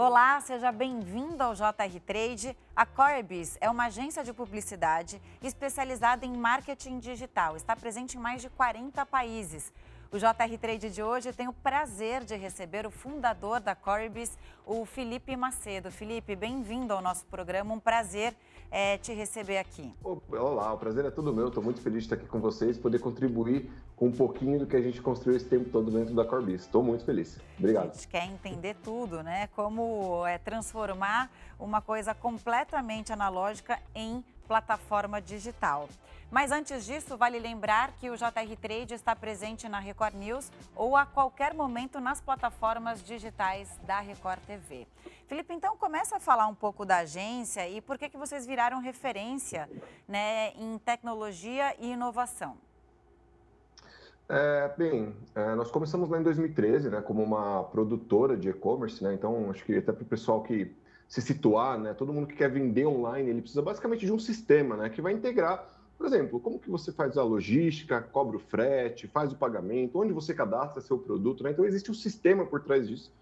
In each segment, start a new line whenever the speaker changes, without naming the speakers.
Olá, seja bem-vindo ao JR Trade. A Corbis é uma agência de publicidade especializada em marketing digital. Está presente em mais de 40 países. O JR Trade de hoje tem o prazer de receber o fundador da Corbis, o Felipe Macedo. Felipe, bem-vindo ao nosso programa. Um prazer é, te receber aqui.
Olá, o prazer é todo meu. Estou muito feliz de estar aqui com vocês, poder contribuir com um pouquinho do que a gente construiu esse tempo todo dentro da Corbis. Estou muito feliz. Obrigado.
A gente quer entender tudo, né? Como é, transformar uma coisa completamente analógica em plataforma digital. Mas antes disso, vale lembrar que o JR Trade está presente na Record News ou a qualquer momento nas plataformas digitais da Record TV. Felipe, então começa a falar um pouco da agência e por que, que vocês viraram referência né, em tecnologia e inovação.
É, bem, é, nós começamos lá em 2013, né, como uma produtora de e-commerce, né, então acho que até para o pessoal que se situar, né, todo mundo que quer vender online, ele precisa basicamente de um sistema, né, que vai integrar por exemplo, como que você faz a logística, cobra o frete, faz o pagamento, onde você cadastra seu produto, né? Então existe um sistema por trás disso,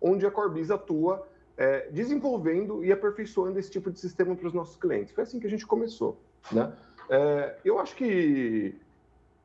onde a Corbis atua é, desenvolvendo e aperfeiçoando esse tipo de sistema para os nossos clientes. Foi assim que a gente começou, né? É, eu acho que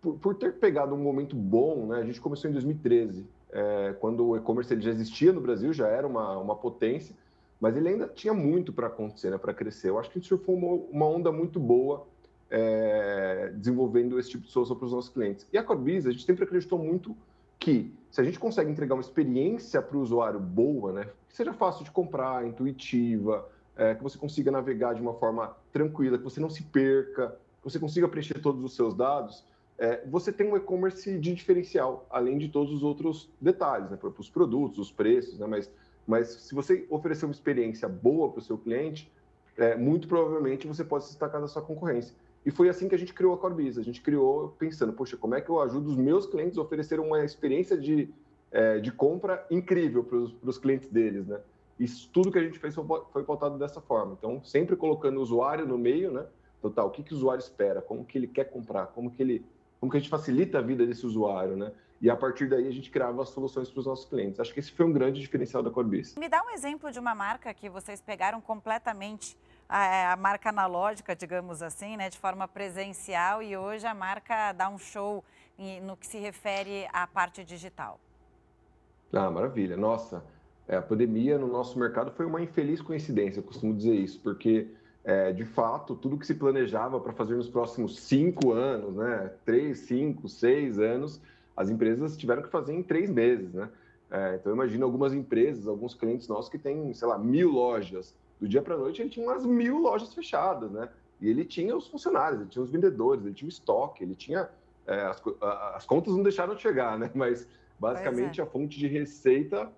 por, por, ter pegado um momento bom, né? A gente começou em 2013, é, quando o e-commerce já existia no Brasil, já era uma, uma potência, mas ele ainda tinha muito para acontecer, né? Para crescer. Eu acho que a gente surfou uma, uma onda muito boa é, desenvolvendo esse tipo de solução para os nossos clientes. E a Corbis, a gente sempre acreditou muito que se a gente consegue entregar uma experiência para o usuário boa, né, que seja fácil de comprar, intuitiva, é, que você consiga navegar de uma forma tranquila, que você não se perca, que você consiga preencher todos os seus dados, é, você tem um e-commerce de diferencial, além de todos os outros detalhes, né, os produtos, os preços, né, mas, mas se você oferecer uma experiência boa para o seu cliente, é, muito provavelmente você pode se destacar da sua concorrência. E foi assim que a gente criou a Corbis. A gente criou pensando, poxa, como é que eu ajudo os meus clientes a oferecer uma experiência de, é, de compra incrível para os clientes deles, né? Isso tudo que a gente fez foi pautado dessa forma. Então, sempre colocando o usuário no meio, né? Total, o que, que o usuário espera, como que ele quer comprar, como que ele, como que a gente facilita a vida desse usuário, né? E a partir daí a gente criava as soluções para os nossos clientes. Acho que esse foi um grande diferencial da Corbis.
Me dá um exemplo de uma marca que vocês pegaram completamente a, a, marca analógica, digamos assim, né, de forma presencial e hoje a marca dá um show no que se refere à parte digital.
Ah, maravilha. Nossa, é, a pandemia no nosso mercado foi uma infeliz coincidência, eu costumo dizer isso, porque é, de fato, tudo que se planejava para fazer nos próximos cinco anos, né, três, cinco, seis anos, as empresas tiveram que fazer em três meses, né? É, então, imagina algumas empresas, alguns clientes nossos que têm, sei lá, mil lojas do dia para a noite ele tinha umas mil lojas fechadas, né? E ele tinha os funcionários, ele tinha os vendedores, ele tinha o estoque, ele tinha. É, as, as, contas não deixaram de chegar, né? Mas basicamente é. a fonte de receita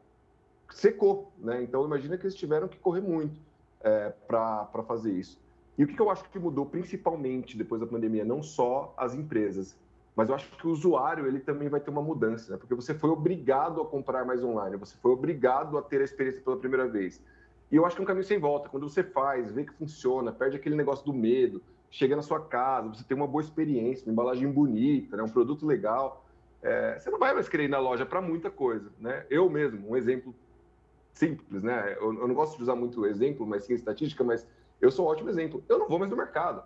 secou, né? Então imagina que eles tiveram que correr muito é, para fazer isso. E o que, que eu acho que mudou principalmente depois da pandemia, não só as empresas, mas eu acho que o usuário ele também vai ter uma mudança, né? porque você foi obrigado a comprar mais online, você foi obrigado a ter a experiência pela primeira vez. E eu acho que é um caminho sem volta. Quando você faz, vê que funciona, perde aquele negócio do medo, chega na sua casa, você tem uma boa experiência, uma embalagem bonita, né, um produto legal, é, você não vai mais querer ir na loja para muita coisa. Né? Eu mesmo, um exemplo simples, né? Eu, eu, não gosto de usar muito exemplo, mas sim estatística, mas eu sou um ótimo exemplo. Eu não vou mais no mercado.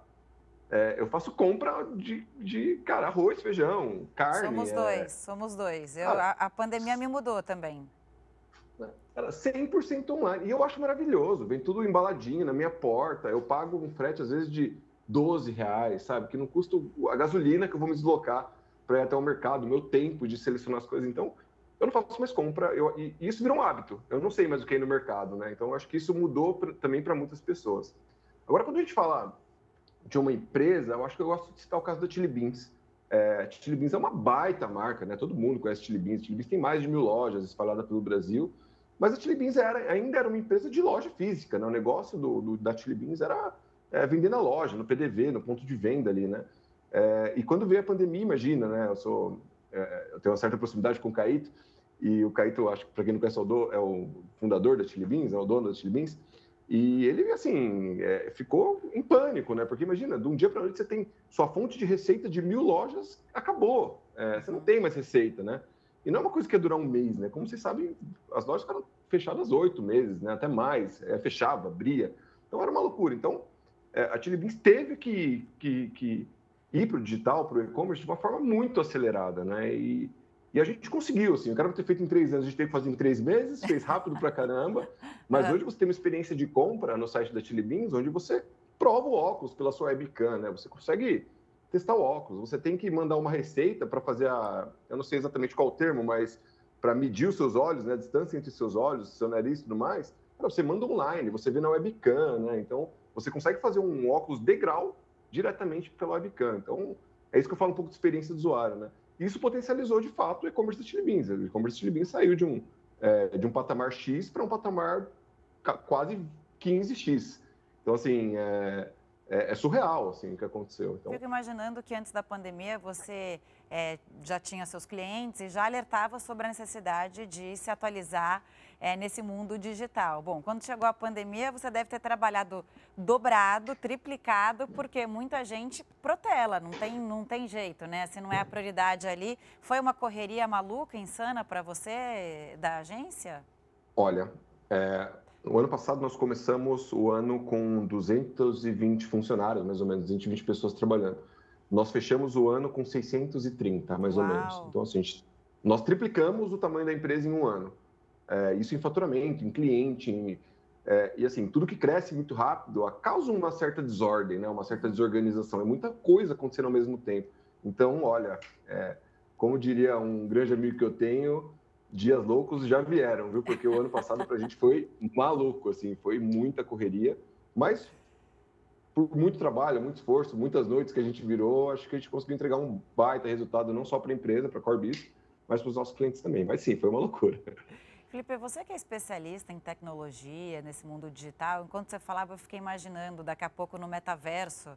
É, eu faço compra de, de, cara, arroz, feijão, carne.
Somos
é...
dois, somos dois. Eu, ah, a, a pandemia me mudou também.
Era 100% online. E eu acho maravilhoso. Vem tudo embaladinho na minha porta. Eu pago um frete, às vezes, de 12 reais, sabe? Que não custa a gasolina que eu vou me deslocar para ir até o mercado, o meu tempo de selecionar as coisas. Então, eu não faço mais compra. Eu, e isso virou um hábito. Eu não sei mais o que é no mercado, né? Então, acho que isso mudou pra, também para muitas pessoas. Agora, quando a gente fala de uma empresa, eu acho que eu gosto de citar o caso da Chili Beans. É, Chili Beans é uma baita marca, né? Todo mundo conhece Chili Beans. Chili Beans tem mais de mil lojas espalhadas pelo Brasil. Mas a Chili Beans era, ainda era uma empresa de loja física, né? O negócio do, do da Chili Beans era é, vender na loja, no PDV, no ponto de venda ali, né? É, e quando veio a pandemia, imagina, né? Eu sou, é, eu tenho uma certa proximidade com o Caíto, e o Caíto, acho que para quem não conhece, é o, é o fundador da Chili Beans, é o dono da Chili Beans, e ele, assim, é, ficou em pânico, né? Porque imagina, de um dia para noite você tem sua fonte de receita de mil lojas, acabou. É, você não tem mais receita, né? E não é uma coisa que ia durar um mês, né? Como vocês sabem, as lojas ficaram fechado às oito meses, né? até mais, é, fechava, abria. Então era uma loucura. Então é, a Chili Beans teve que, que, que ir para o digital, para o e-commerce, de uma forma muito acelerada. Né? E, e a gente conseguiu, assim, eu quero ter feito em três anos, a gente teve que fazer em três meses, fez rápido pra caramba, mas hoje você tem uma experiência de compra no site da Chili Beans, onde você prova o óculos pela sua webcam, né? Você consegue testar o óculos, você tem que mandar uma receita para fazer a, eu não sei exatamente qual o termo, mas para medir os seus olhos, né, a distância entre os seus olhos, seu nariz e tudo mais, você manda online, você vê na webcam, né? Então, você consegue fazer um óculos de grau diretamente pela webcam. Então, é isso que eu falo um pouco de experiência do usuário, né? Isso potencializou, de fato, o e-commerce da Chili Beans. O e-commerce da Chili Beans saiu de um, é, de um patamar X para um patamar quase 15X. Então, assim, é, é, é, surreal assim, o que aconteceu. Então...
Fico imaginando que antes da pandemia você é, já tinha seus clientes e já alertava sobre a necessidade de se atualizar é, nesse mundo digital. Bom, quando chegou a pandemia, você deve ter trabalhado dobrado, triplicado, porque muita gente protela, não tem, não tem jeito, né? Se não é a prioridade ali. Foi uma correria maluca, insana para você da agência?
Olha, é, no ano passado nós começamos o ano com 220 funcionários, mais ou menos, 220 pessoas trabalhando. Nós fechamos o ano com 630, mais Uau. ou menos. Então, assim, gente, nós triplicamos o tamanho da empresa em um ano. É, isso em faturamento, em cliente, em, é, e assim, tudo que cresce muito rápido causa uma certa desordem, né? uma certa desorganização. É muita coisa acontecendo ao mesmo tempo. Então, olha, é, como diria um grande amigo que eu tenho, dias loucos já vieram, viu? Porque o ano passado para a gente foi maluco, assim, foi muita correria, mas por muito trabalho, muito esforço, muitas noites que a gente virou, acho que a gente conseguiu entregar um baita resultado não só para a empresa, para a Corbis, mas para os nossos clientes também. Mas sim, foi uma loucura.
Felipe, você que é especialista em tecnologia, nesse mundo digital, enquanto você falava, eu fiquei imaginando daqui a pouco no metaverso,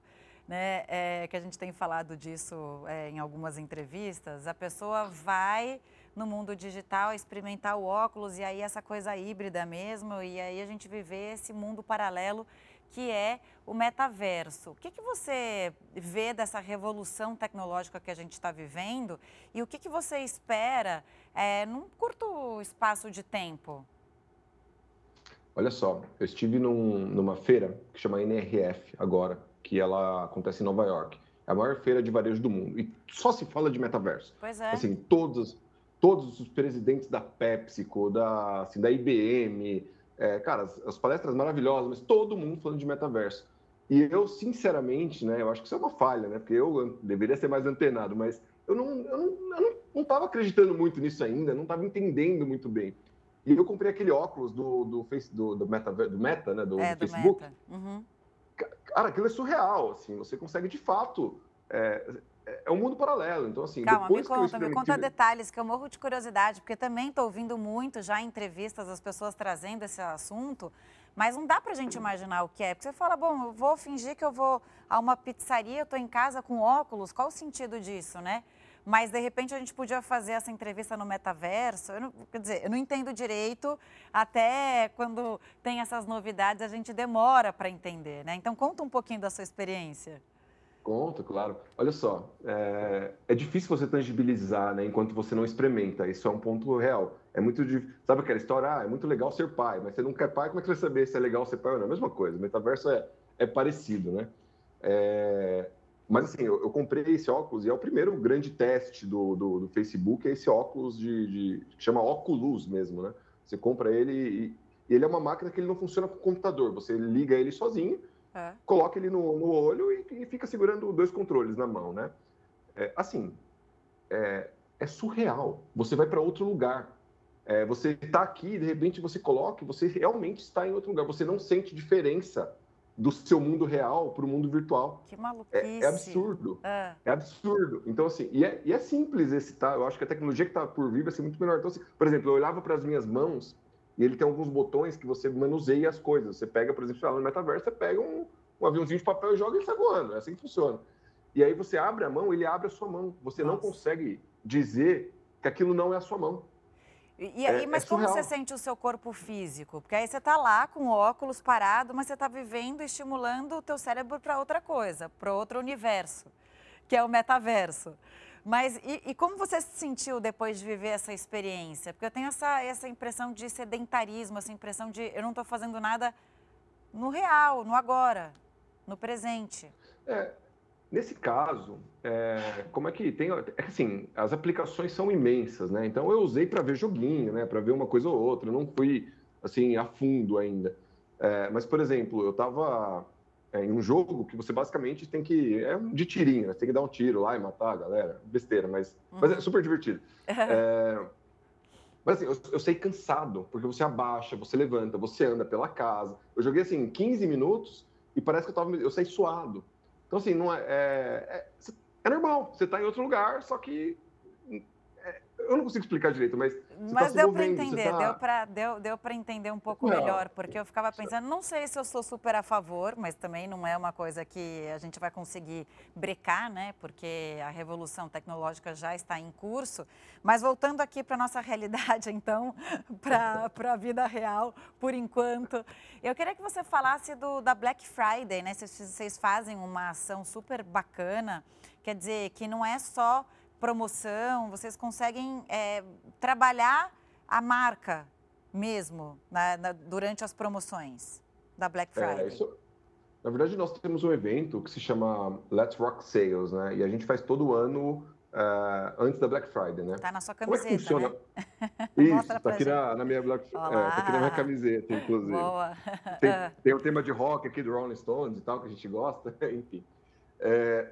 né, é, que a gente tem falado disso é, em algumas entrevistas, a pessoa vai no mundo digital experimentar o óculos e aí essa coisa híbrida mesmo, e aí a gente viver esse mundo paralelo que é o metaverso. O que, que você vê dessa revolução tecnológica que a gente está vivendo e o que, que você espera é, num curto espaço de tempo?
Olha só, eu estive num, numa feira que chama NRF agora, que ela acontece em Nova York. É a maior feira de varejo do mundo. E só se fala de metaverso.
Pois é.
Assim, todos, todos os presidentes da PepsiCo, da, assim, da IBM, é, cara, as, as, palestras maravilhosas, mas todo mundo falando de metaverso. E eu, sinceramente, né, eu acho que isso é uma falha, né? Porque eu deveria ser mais antenado, mas eu não eu não, eu não, estava acreditando muito nisso ainda, não estava entendendo muito bem. E eu comprei aquele óculos do, do, face, do, do, meta, do Meta, né? Do,
é,
do Facebook.
Uhum.
Cara, aquilo é surreal, assim. Você consegue, de fato... É, é um mundo paralelo. Então, assim,
Calma, me conta, me conta detalhes, que eu morro de curiosidade, porque também estou ouvindo muito já em entrevistas as pessoas trazendo esse assunto, mas não dá para a gente imaginar o que é. Porque você fala, bom, eu vou fingir que eu vou a uma pizzaria, eu estou em casa com óculos, qual o sentido disso, né? Mas, de repente, a gente podia fazer essa entrevista no metaverso. Eu não, quer dizer, eu não entendo direito, até quando tem essas novidades, a gente demora para entender, né? Então, conta um pouquinho da sua experiência.
Conto, claro. Olha só, é, é, difícil você tangibilizar, né, enquanto você não experimenta. Isso é um ponto real. É muito difícil. Sabe aquela história? Ah, é muito legal ser pai, mas você não quer pai, como é que você vai saber se é legal ser pai ou não? É a mesma coisa. O metaverso é, é parecido, né? É, mas assim, eu, eu, comprei esse óculos e é o primeiro grande teste do, do, do Facebook, é esse óculos de, de, que chama Oculus mesmo, né? Você compra ele e, e ele é uma máquina que ele não funciona com computador. Você liga ele sozinho é. Coloca ele no, no olho e, e, fica segurando dois controles na mão, né? É, assim, é, é, surreal. Você vai para outro lugar. É, você está aqui, de repente você coloca e você realmente está em outro lugar. Você não sente diferença do seu mundo real para o mundo virtual.
Que maluquice. É,
é absurdo. É. é. absurdo. Então, assim, e é, e simples esse, tá? Eu acho que a tecnologia que está por vir vai ser muito melhor. Então, assim, por exemplo, eu olhava para as minhas mãos e ele tem alguns botões que você manuseia as coisas. Você pega, por exemplo, no metaverso, você pega um, um aviãozinho de papel e joga e ele sai voando. É assim que funciona. E aí você abre a mão, ele abre a sua mão. Você Nossa. não consegue dizer que aquilo não é a sua mão.
E, aí, é, mas é como você sente o seu corpo físico? Porque aí você está lá com óculos parado, mas você está vivendo, estimulando o teu cérebro para outra coisa, para outro universo, que é o metaverso. Mas e, e, como você se sentiu depois de viver essa experiência? Porque eu tenho essa, essa impressão de sedentarismo, essa impressão de eu não estou fazendo nada no real, no agora, no presente.
É, nesse caso, é, como é que tem. É assim, as aplicações são imensas, né? Então eu usei para ver joguinho, né? Para ver uma coisa ou outra. Eu não fui assim a fundo ainda. É, mas, por exemplo, eu estava é, em um jogo que você basicamente tem que. É de tirinho, né? Você tem que dar um tiro lá e matar a galera. Besteira, mas, uhum. mas é super divertido. É, mas assim, eu, eu sei cansado, porque você abaixa, você levanta, você anda pela casa. Eu joguei assim 15 minutos e parece que eu, tava, eu saí suado. Então, assim, não é, é, é, é normal. Você está em outro lugar, só que eu não consigo explicar direito, mas.
Mas tá deu para entender, tá... deu para deu, deu entender um pouco não, melhor, porque eu ficava pensando, não sei se eu sou super a favor, mas também não é uma coisa que a gente vai conseguir brecar, né? Porque a revolução tecnológica já está em curso. Mas voltando aqui para a nossa realidade, então, para a vida real, por enquanto, eu queria que você falasse do, da Black Friday, né? Vocês, vocês fazem uma ação super bacana, quer dizer, que não é só promoção, vocês conseguem é, trabalhar a marca mesmo na, na, durante as promoções da Black é, Friday? É, isso,
na verdade, nós temos um evento que se chama Let's Rock Sales, né? E a gente faz todo ano uh, antes da Black Friday, né?
Tá na sua camiseta, Como é que funciona?
Né? Isso, tá aqui na, na, minha Black. É, tá aqui na minha camiseta, inclusive. Boa. Tem, tem o tema de rock aqui do Rolling Stones e tal, que a gente gosta, enfim. É,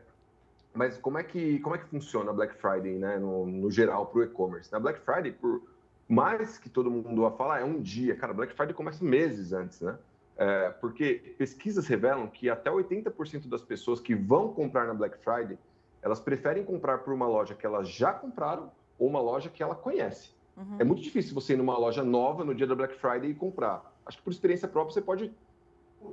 mas como é que, como é que funciona a Black Friday, né, no, no geral, para o e-commerce? Na Black Friday, por mais que todo mundo vá falar, é um dia. Cara, Black Friday começa meses antes, né? É, porque pesquisas revelam que até 80% das pessoas que vão comprar na Black Friday, elas preferem comprar por uma loja que elas já compraram ou uma loja que ela conhece. Uhum. É muito difícil você ir numa loja nova no dia da Black Friday e comprar. Acho que por experiência própria você pode.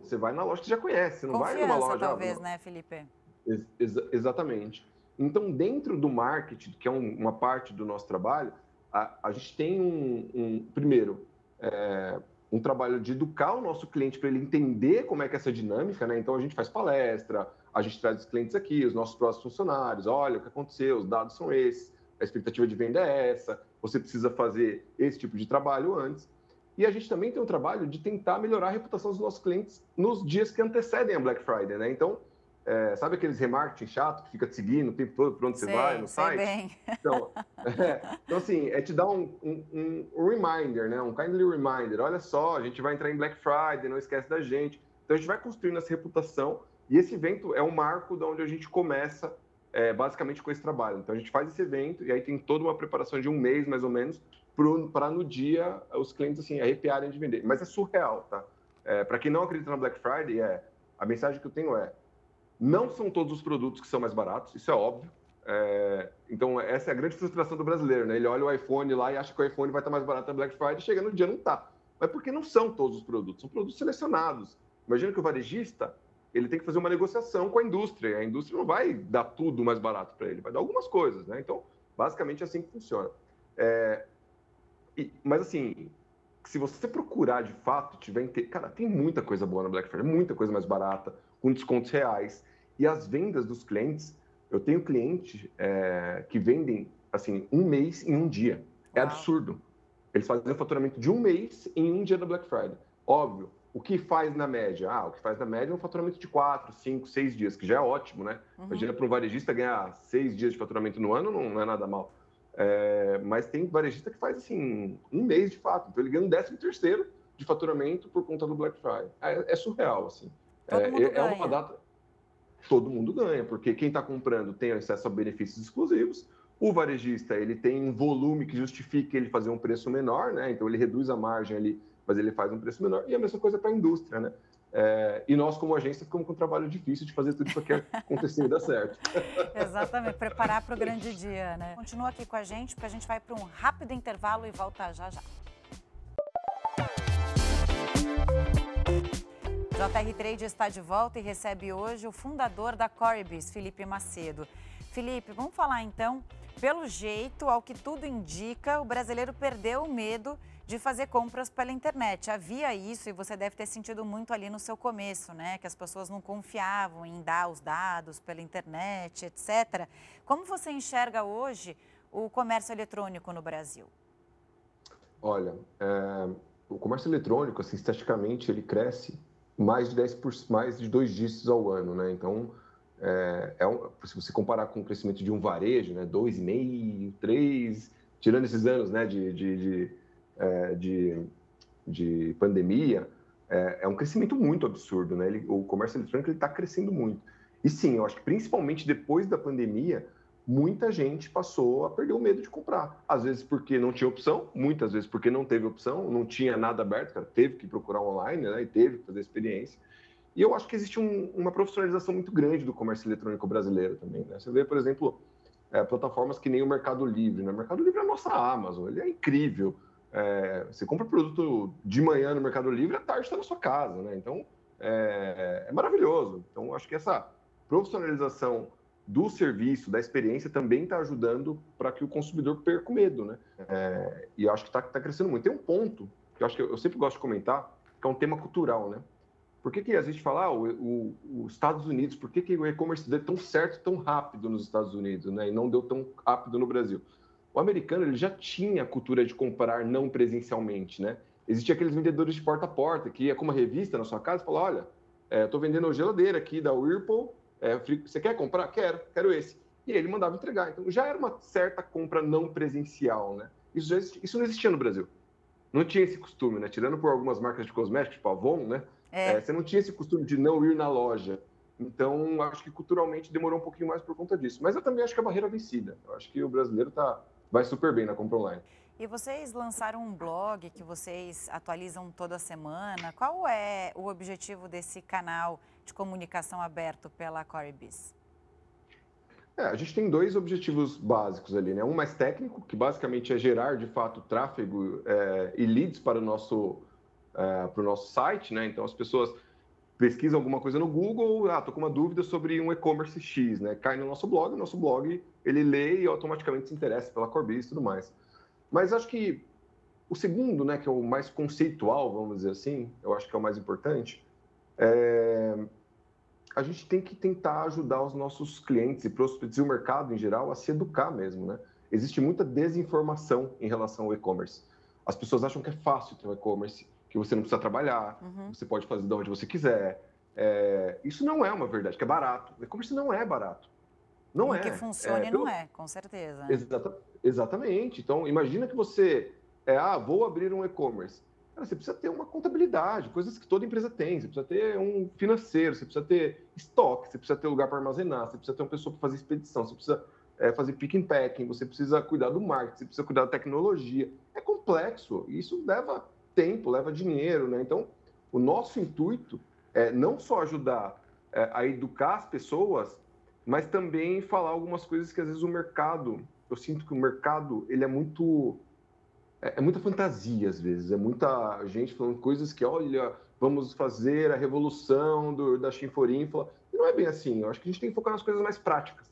Você vai na loja que você já conhece, não
Confiança,
vai numa loja.
talvez, né, Felipe?
Ex exatamente. Então, dentro do marketing, que é um, uma parte do nosso trabalho, a, a gente tem um, um primeiro, é, um trabalho de educar o nosso cliente para ele entender como é que é essa dinâmica, né? Então, a gente faz palestra, a gente traz os clientes aqui, os nossos próximos funcionários, olha o que aconteceu, os dados são esses, a expectativa de venda é essa, você precisa fazer esse tipo de trabalho antes. E a gente também tem um trabalho de tentar melhorar a reputação dos nossos clientes nos dias que antecedem a Black Friday, né? Então, é, sabe aqueles remarketing chato que fica te seguindo o tempo todo para onde sei, você vai no site?
Bem.
Então, é, então, assim, é te dar um, um, um, reminder, né? Um kindly reminder. Olha só, a gente vai entrar em Black Friday, não esquece da gente. Então a gente vai construindo essa reputação e esse evento é um marco de onde a gente começa é, basicamente com esse trabalho. Então a gente faz esse evento e aí tem toda uma preparação de um mês mais ou menos para no dia os clientes assim arrepiarem de vender. Mas é surreal, tá? É, para quem não acredita na Black Friday, é a mensagem que eu tenho é não são todos os produtos que são mais baratos, isso é óbvio. É, então, essa é a grande frustração do brasileiro, né? Ele olha o iPhone lá e acha que o iPhone vai estar mais barato na Black Friday, chega no dia não está. Mas porque não são todos os produtos, são produtos selecionados. Imagina que o varejista ele tem que fazer uma negociação com a indústria. A indústria não vai dar tudo mais barato para ele, vai dar algumas coisas, né? Então, basicamente é assim que funciona. É, e, mas assim, se você procurar de fato, tiver. Cara, tem muita coisa boa na Black Friday, muita coisa mais barata, com descontos reais. E as vendas dos clientes, eu tenho clientes é, que vendem assim um mês em um dia. É Uau. absurdo. Eles fazem o faturamento de um mês em um dia da Black Friday. Óbvio, o que faz na média? Ah, o que faz na média é um faturamento de quatro, cinco, seis dias, que já é ótimo, né? Uhum. Imagina para um varejista ganhar seis dias de faturamento no ano, não é nada mal. É, mas tem varejista que faz assim um mês de fato, então ele ganha um décimo terceiro de faturamento por conta do Black Friday. É, é surreal, assim.
É,
é, é uma data todo mundo ganha, porque quem está comprando tem acesso a benefícios exclusivos, o varejista ele tem um volume que justifique ele fazer um preço menor, né? Então ele reduz a margem ali, mas ele faz um preço menor, e a mesma coisa para a indústria, né? É, e nós, como agência, ficamos com um trabalho difícil de fazer tudo isso aqui acontecer e dar certo.
Exatamente, preparar para o grande dia, né? Continua aqui com a gente, porque a gente vai para um rápido intervalo e volta já já. JR Trade está de volta e recebe hoje o fundador da Coribis, Felipe Macedo. Felipe, vamos falar então Pelo jeito, ao que tudo indica, o brasileiro perdeu o medo de fazer compras pela internet. Havia isso e você deve ter sentido muito ali no seu começo, né? Que as pessoas não confiavam em dar os dados pela internet, etc. Como você enxerga hoje o comércio eletrônico no Brasil?
Olha, é, o comércio eletrônico, assim, ele cresce mais de 10 por, mais de dois dígitos ao ano, né? Então, é, é um, se você comparar com o crescimento de um varejo, né, 2,5, 3, tirando esses anos né, de, de, de, é, de, de pandemia, é, é, um crescimento muito absurdo. Né? Ele, o comércio eletrônico está crescendo muito. E sim, eu acho que principalmente depois da pandemia, muita gente passou a perder o medo de comprar. Às vezes porque não tinha opção, muitas vezes porque não teve opção, não tinha nada aberto, cara, teve que procurar online né, e teve que fazer experiência. E eu acho que existe um, uma profissionalização muito grande do comércio eletrônico brasileiro também. Né? Você vê, por exemplo, é, plataformas que nem o Mercado Livre. Né? O Mercado Livre é a nossa Amazon, ele é incrível. É, você compra produto de manhã no Mercado Livre, à tarde está na sua casa. Né? Então, é, é maravilhoso. Então, acho que essa profissionalização do serviço, da experiência, também está ajudando para que o consumidor perca o medo. Né? É, e eu acho que está tá crescendo muito. Tem um ponto que eu acho que eu, sempre gosto de comentar, que é um tema cultural. Né? Por que, que a gente fala, ah, os Estados Unidos, por que, que o e-commerce deu tão certo, tão rápido nos Estados Unidos, né? E não deu tão rápido no Brasil? O americano ele já tinha a cultura de comprar não presencialmente, né? Existia aqueles vendedores de porta a porta que ia com uma revista na sua casa e falava, olha, é, estou vendendo geladeira aqui da Whirlpool, é, você quer comprar? Quero, quero esse. E ele mandava entregar. Então já era uma certa compra não presencial, né? Isso, já, isso não existia no Brasil. Não tinha esse costume, né? Tirando por algumas marcas de cosméticos, tipo Avon, né? É. É, você não tinha esse costume de não ir na loja. Então, acho que culturalmente demorou um pouquinho mais por conta disso. Mas eu também acho que a barreira é vencida. Eu acho que o brasileiro tá, vai super bem na compra online.
E vocês lançaram um blog que vocês atualizam toda semana. Qual é o objetivo desse canal de comunicação aberto pela Corebiz?
É, a gente tem dois objetivos básicos ali, né? Um mais técnico, que basicamente é gerar de fato tráfego é, e leads para o nosso uh, para o nosso site, né? Então as pessoas pesquisam alguma coisa no Google, ah, tô com uma dúvida sobre um e-commerce X, né? Cai no nosso blog, o nosso blog ele lê e automaticamente se interessa pela Corbis e tudo mais. Mas acho que o segundo, né, que é o mais conceitual, vamos dizer assim, eu acho que é o mais importante, é... a gente tem que tentar ajudar os nossos clientes e prospects e o mercado em geral a se educar mesmo, né? Existe muita desinformação em relação ao e-commerce. As pessoas acham que é fácil ter um e-commerce, que você não precisa trabalhar, uhum. você pode fazer de onde você quiser. É, isso não é uma verdade, que é barato. O e-commerce não é barato. Não
e
é.
Que funcione é, não é, com certeza.
Exata, exatamente. Então, imagina que você é, ah, vou abrir um e-commerce. Você precisa ter uma contabilidade, coisas que toda empresa tem. Você precisa ter um financeiro, você precisa ter estoque, você precisa ter lugar para armazenar, você precisa ter uma pessoa para fazer expedição, você precisa é, fazer pick and packing, você precisa cuidar do marketing, você precisa cuidar da tecnologia. É complexo. E isso leva tempo, leva dinheiro, né? Então, o nosso intuito é não só ajudar é, a educar as pessoas, mas também falar algumas coisas que às vezes o mercado, eu sinto que o mercado ele é muito é, é muita fantasia às vezes, é muita gente falando coisas que olha vamos fazer a revolução do, da chinforínfla. Não é bem assim. Eu acho que a gente tem que focar nas coisas mais práticas.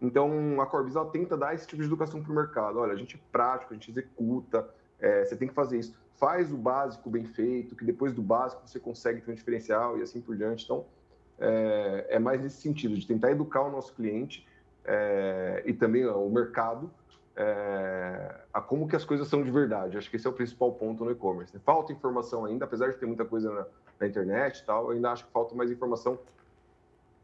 Então, a Corbis tenta dar esse tipo de educação para o mercado. Olha, a gente é prático, a gente executa, é, você tem que fazer isso faz o básico bem feito, que depois do básico você consegue ter um diferencial e assim por diante. Então, é, é mais nesse sentido, de tentar educar o nosso cliente é, e também o mercado é, a como que as coisas são de verdade. Acho que esse é o principal ponto no e-commerce. Né? Falta informação ainda, apesar de ter muita coisa na, na internet e tal, ainda acho que falta mais informação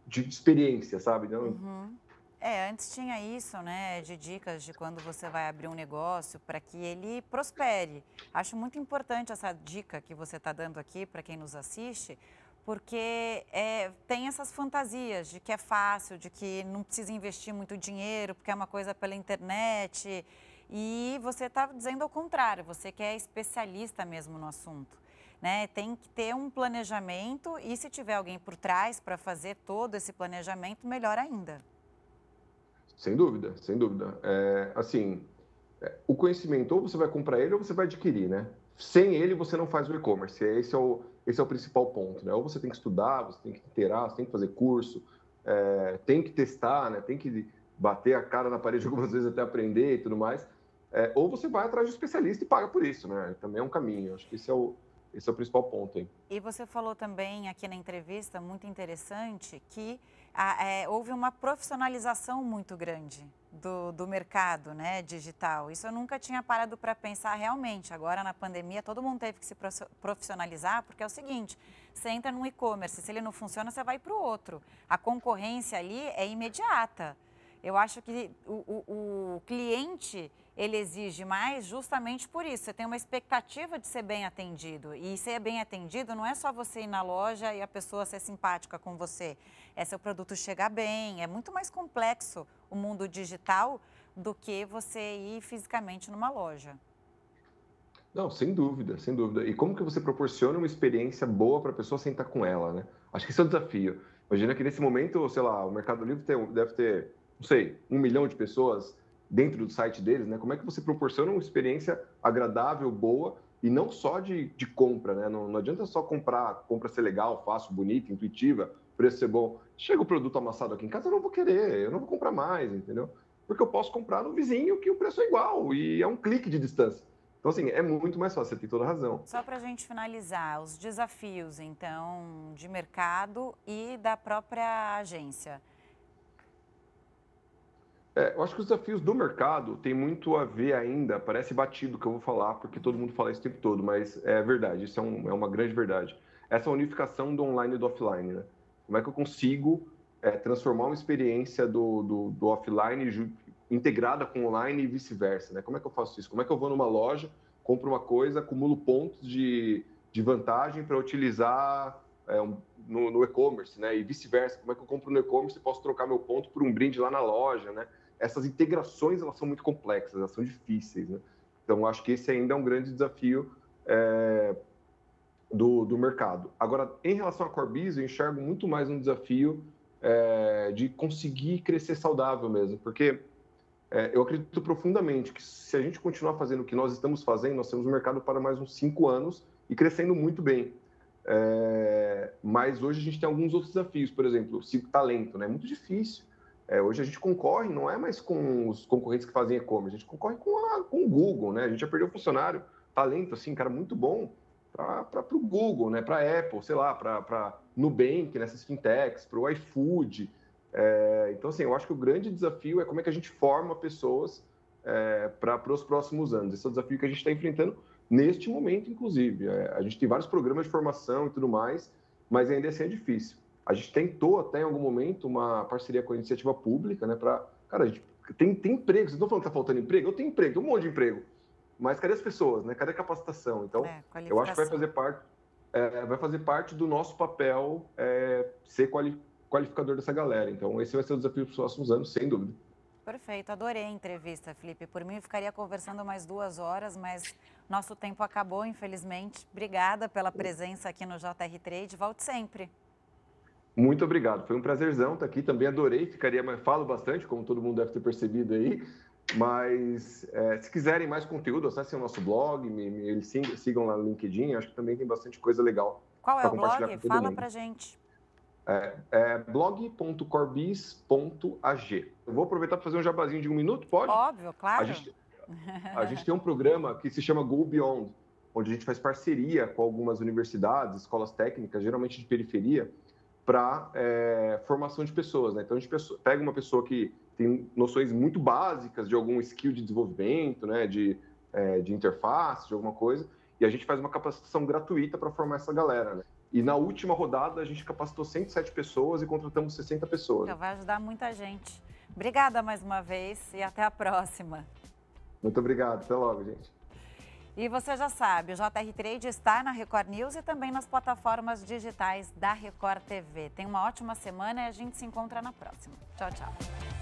de experiência, sabe?
Uhum. É, antes tinha isso, né, de dicas de quando você vai abrir um negócio para que ele prospere. Acho muito importante essa dica que você está dando aqui para quem nos assiste, porque é, tem essas fantasias de que é fácil, de que não precisa investir muito dinheiro, porque é uma coisa pela internet. E você está dizendo ao contrário, você que é especialista mesmo no assunto. Né? Tem que ter um planejamento e se tiver alguém por trás para fazer todo esse planejamento, melhor ainda.
Sem dúvida, sem dúvida. É, assim, é, o conhecimento ou você vai comprar ele ou você vai adquirir, né? Sem ele você não faz o e-commerce. Esse é o, esse é o principal ponto, né? Ou você tem que estudar, você tem que interar, você tem que fazer curso, é, tem que testar, né? Tem que bater a cara na parede algumas vezes até aprender e tudo mais. É, ou você vai atrás de um especialista e paga por isso, né? Também é um caminho. Acho que esse é o, esse é o principal ponto. Hein?
E você falou também aqui na entrevista, muito interessante, que a, é, houve uma profissionalização muito grande do, do mercado né, digital. Isso eu nunca tinha parado para pensar realmente. Agora, na pandemia, todo mundo teve que se profissionalizar, porque é o seguinte: você entra num e-commerce, se ele não funciona, você vai para o outro. A concorrência ali é imediata. Eu acho que o, o, o cliente ele exige mais justamente por isso. Você tem uma expectativa de ser bem atendido. E ser bem atendido não é só você ir na loja e a pessoa ser simpática com você. É seu produto chegar bem. É muito mais complexo o mundo digital do que você ir fisicamente numa loja.
Não, sem dúvida, sem dúvida. E como que você proporciona uma experiência boa para a pessoa sentar com ela, né? Acho que esse é o desafio. Imagina que nesse momento, sei lá, o Mercado Livre tem, deve ter, não sei, um milhão de pessoas dentro do site deles, né? Como é que você proporciona uma experiência agradável, boa e não só de, de compra, né? Não, não adianta só comprar, compra ser legal, fácil, bonita, intuitiva, preço ser bom. Chega o produto amassado aqui em casa, eu não vou querer, eu não vou comprar mais, entendeu? Porque eu posso comprar no vizinho que o preço é igual e é um clique de distância. Então, assim, é muito mais fácil, você tem toda a razão.
Só para a gente finalizar, os desafios, então, de mercado e da própria agência.
É, eu acho que os desafios do mercado têm muito a ver ainda, parece batido que eu vou falar, porque todo mundo fala isso o tempo todo, mas é verdade, isso é, um, é uma grande verdade. Essa unificação do online e do offline, né? Como é que eu consigo é, transformar uma experiência do, do, do offline integrada com online e vice-versa, né? Como é que eu faço isso? Como é que eu vou numa loja, compro uma coisa, acumulo pontos de, de vantagem para utilizar é, no, no e-commerce, né? E vice-versa. Como é que eu compro no e-commerce e posso trocar meu ponto por um brinde lá na loja, né? essas integrações elas são muito complexas, elas são difíceis, né? Então, acho que esse ainda é um grande desafio é, do, do mercado. Agora, em relação à Corbis, eu enxergo muito mais um desafio é, de conseguir crescer saudável mesmo, porque é, eu acredito profundamente que se a gente continuar fazendo o que nós estamos fazendo, nós temos um mercado para mais uns cinco anos e crescendo muito bem. É, mas hoje a gente tem alguns outros desafios, por exemplo, o talento, né? É muito difícil. É, hoje a gente concorre, não é mais com os concorrentes que fazem e-commerce, a gente concorre com, a, com o Google, né? A gente já perdeu funcionário, talento, assim, cara, muito bom para o Google, né? Para Apple, sei lá, para Nubank, nessas fintechs, para o iFood. É, então, assim, eu acho que o grande desafio é como é que a gente forma pessoas é, para os próximos anos. Esse é o desafio que a gente está enfrentando neste momento, inclusive. É, a gente tem vários programas de formação e tudo mais, mas ainda assim é difícil. A gente tentou até em algum momento uma parceria com a iniciativa pública, né? Para, cara, a gente tem, tem emprego. Vocês estão falando que está faltando emprego? Eu tenho emprego, um monte de emprego. Mas cadê as pessoas, né? Cadê a capacitação? Então, é, eu acho que vai fazer parte, é, vai fazer parte do nosso papel é, ser quali, qualificador dessa galera. Então, esse vai ser o desafio dos próximos anos, sem dúvida.
Perfeito, adorei a entrevista, Felipe. Por mim, eu ficaria conversando mais duas horas, mas nosso tempo acabou, infelizmente. Obrigada pela presença aqui no JR Trade. Volte sempre.
Muito obrigado. Foi um prazerzão estar aqui. Também adorei. Ficaria, falo bastante, como todo mundo deve ter percebido aí. Mas é, se quiserem mais conteúdo, acessem o nosso blog, me, me sigam, sigam lá no LinkedIn. Acho que também tem bastante coisa legal.
Qual é o blog? Fala mundo. pra gente.
É, é blog.corbis.ag. Eu vou aproveitar para fazer um jabazinho de um minuto, pode?
Óbvio, claro.
A gente, a gente tem um programa que se chama Go Beyond, onde a gente faz parceria com algumas universidades, escolas técnicas, geralmente de periferia, para é, formação de pessoas. Né? Então, a gente pega uma pessoa que tem noções muito básicas de algum skill de desenvolvimento, né? de, é, de interface, de alguma coisa, e a gente faz uma capacitação gratuita para formar essa galera. Né? E na última rodada, a gente capacitou 107 pessoas e contratamos 60 pessoas.
Então, vai ajudar muita gente. Obrigada mais uma vez e até a próxima.
Muito obrigado. Até logo, gente.
E você já sabe, o JR Trade está na Record News e também nas plataformas digitais da Record TV. Tenha uma ótima semana e a gente se encontra na próxima. Tchau, tchau.